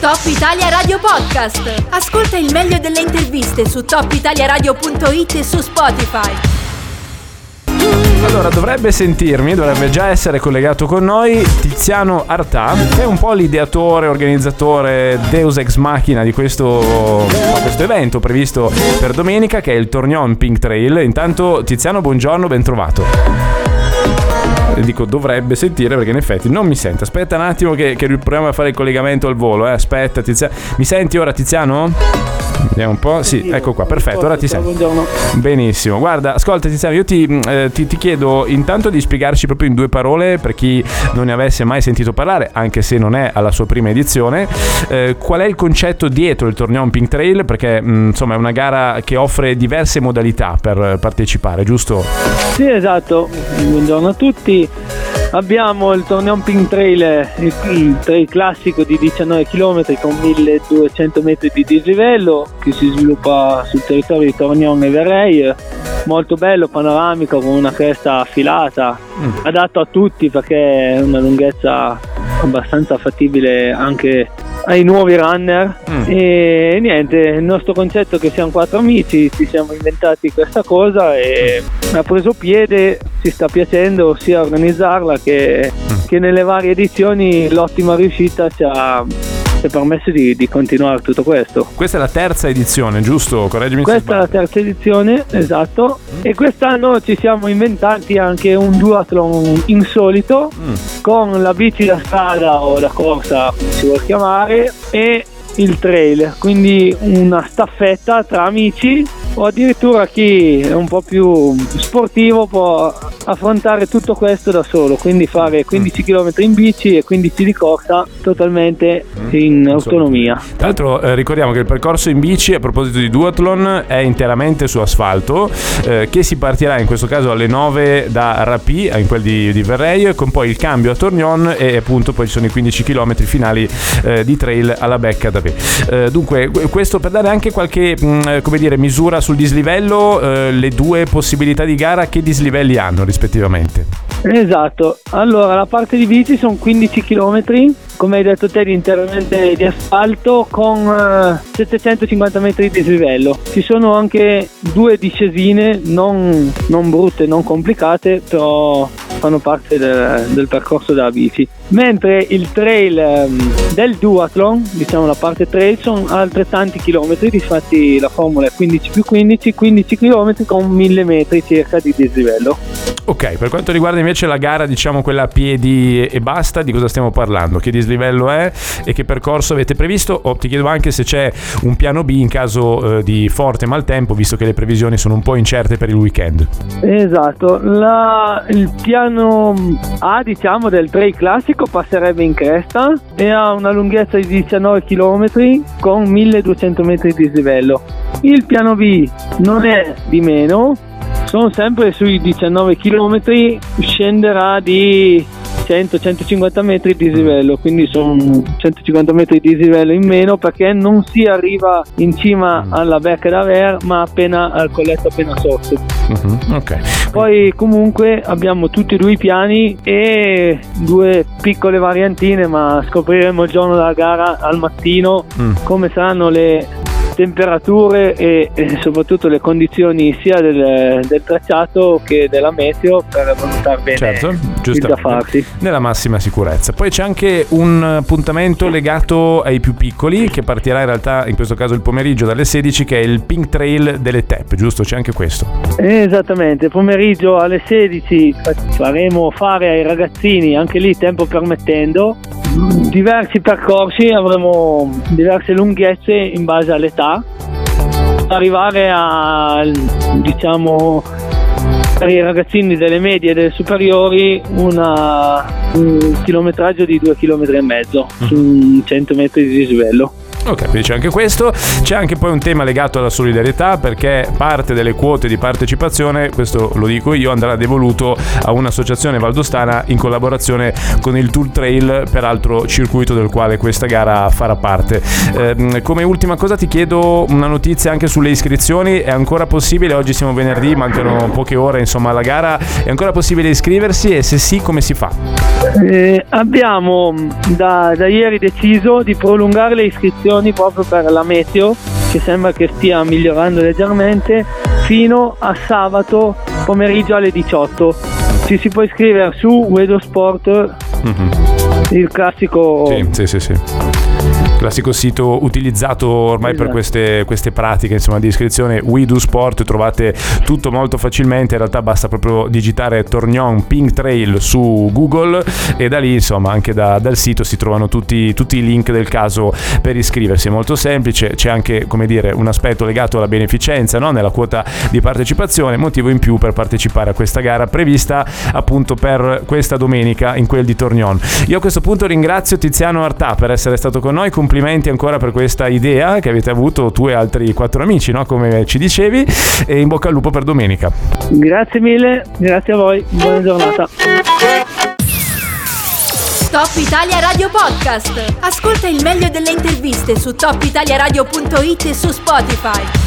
Top Italia Radio Podcast. Ascolta il meglio delle interviste su topitaliaradio.it e su Spotify. Allora, dovrebbe sentirmi, dovrebbe già essere collegato con noi Tiziano Artà, che è un po' l'ideatore, organizzatore Deus Ex Machina di questo, questo evento previsto per domenica, che è il Tornion Pink Trail. Intanto, Tiziano, buongiorno, ben trovato dico dovrebbe sentire perché in effetti non mi sente. Aspetta un attimo che, che proviamo a fare il collegamento al volo. Eh. Aspetta, Tiziano. Mi senti ora, Tiziano? Vediamo un po'. Sì, ecco qua, perfetto. Ora ti sento. Benissimo. Guarda, ascolta, Tiziano, io ti, eh, ti, ti, chiedo intanto di spiegarci proprio in due parole per chi non ne avesse mai sentito parlare, anche se non è alla sua prima edizione, eh, qual è il concetto dietro il torneo Pink Trail? Perché mh, insomma è una gara che offre diverse modalità per partecipare, giusto? Sì, esatto. Buongiorno a tutti. Abbiamo il torneo Pink Trail, il trail classico di 19 km con 1200 metri di dislivello che si sviluppa sul territorio di Tornion e Verrey. Molto bello, panoramico, con una cresta affilata, mm. adatto a tutti perché è una lunghezza abbastanza fattibile anche ai nuovi runner mm. e niente il nostro concetto è che siamo quattro amici ci siamo inventati questa cosa e mm. ha preso piede ci sta piacendo sia organizzarla che, mm. che nelle varie edizioni l'ottima riuscita ci ha ci ha permesso di, di, continuare tutto questo. Questa è la terza edizione, giusto? Correggimi Questa è la terza edizione, esatto. Mm. E quest'anno ci siamo inventati anche un duathlon insolito mm. con la bici da strada o da corsa, come si vuole chiamare, e il trail, quindi una staffetta tra amici o addirittura chi è un po' più sportivo può affrontare tutto questo da solo, quindi fare 15 km in bici e 15 di corsa totalmente mm. in autonomia. Tra l'altro eh, ricordiamo che il percorso in bici a proposito di duathlon è interamente su asfalto, eh, che si partirà in questo caso alle 9 da Rapì, in quel di, di Verreio, con poi il cambio a Tornion e appunto poi ci sono i 15 km finali eh, di trail alla Becca da eh, dunque, questo per dare anche qualche mh, mm, come dire, misura sul dislivello, eh, le due possibilità di gara che dislivelli hanno rispettivamente? Esatto, allora la parte di bici sono 15 km, come hai detto te interamente di asfalto con eh, 750 metri di dislivello. Ci sono anche due discesine non, non brutte, non complicate, però fanno parte del, del percorso della bici. Mentre il trail um, del duathlon, diciamo la parte trail, sono altrettanti chilometri, infatti la formula è 15 più 15, 15 km con 1000 metri circa di dislivello. Ok, per quanto riguarda invece la gara, diciamo quella a piedi e basta, di cosa stiamo parlando? Che dislivello è e che percorso avete previsto? O ti chiedo anche se c'è un piano B in caso eh, di forte maltempo, visto che le previsioni sono un po' incerte per il weekend. Esatto, la, il piano A, diciamo, del trail classico passerebbe in cresta e ha una lunghezza di 19 km con 1200 metri di dislivello. Il piano B non è di meno, sono sempre sui 19 km, scenderà di 100-150 metri di dislivello, quindi sono 150 metri di dislivello in meno perché non si arriva in cima mm. alla Becca d'Aver ma appena al colletto appena sotto. Uh-huh. Okay. Poi comunque abbiamo tutti e due i piani e due piccole variantine ma scopriremo il giorno della gara al mattino mm. come saranno le temperature e, e, soprattutto le condizioni sia del, del, tracciato che della meteo per valutare bene certo, il da farsi. Nella massima sicurezza. Poi c'è anche un appuntamento legato ai più piccoli che partirà in realtà in questo caso il pomeriggio dalle 16 che è il Pink Trail delle TEP, giusto? C'è anche questo. Esattamente, pomeriggio alle 16 faremo fare ai ragazzini, anche lì tempo permettendo, diversi percorsi, avremo diverse lunghezze in base all'età, arrivare a diciamo per i ragazzini delle medie e delle superiori una, un chilometraggio di 2 km e mezzo su 100 metri di dislivello. Ok, quindi c'è anche questo. C'è anche poi un tema legato alla solidarietà perché parte delle quote di partecipazione, questo lo dico io, andrà devoluto a un'associazione valdostana in collaborazione con il Tour Trail, peraltro circuito del quale questa gara farà parte. Eh, come ultima cosa ti chiedo una notizia anche sulle iscrizioni, è ancora possibile, oggi siamo venerdì, mancano poche ore insomma alla gara, è ancora possibile iscriversi e se sì come si fa? Eh, abbiamo da, da ieri deciso di prolungare le iscrizioni proprio per la meteo che sembra che stia migliorando leggermente fino a sabato pomeriggio alle 18 ci si può iscrivere su Wedo Sport mm-hmm. il classico sì, sì, sì classico sito utilizzato ormai esatto. per queste, queste, pratiche insomma, di iscrizione We Do Sport trovate tutto molto facilmente in realtà basta proprio digitare Tornion Pink Trail su Google e da lì insomma anche da, dal sito si trovano tutti, tutti, i link del caso per iscriversi è molto semplice c'è anche come dire un aspetto legato alla beneficenza no? nella quota di partecipazione motivo in più per partecipare a questa gara prevista appunto per questa domenica in quel di Tornion io a questo punto ringrazio Tiziano Artà per essere stato con noi complimenti ancora per questa idea che avete avuto tu e altri quattro amici, no? come ci dicevi, e in bocca al lupo per domenica. Grazie mille, grazie a voi, buona giornata. Top Italia Radio Podcast. Ascolta il meglio delle interviste su topitaliaradio.it e su Spotify.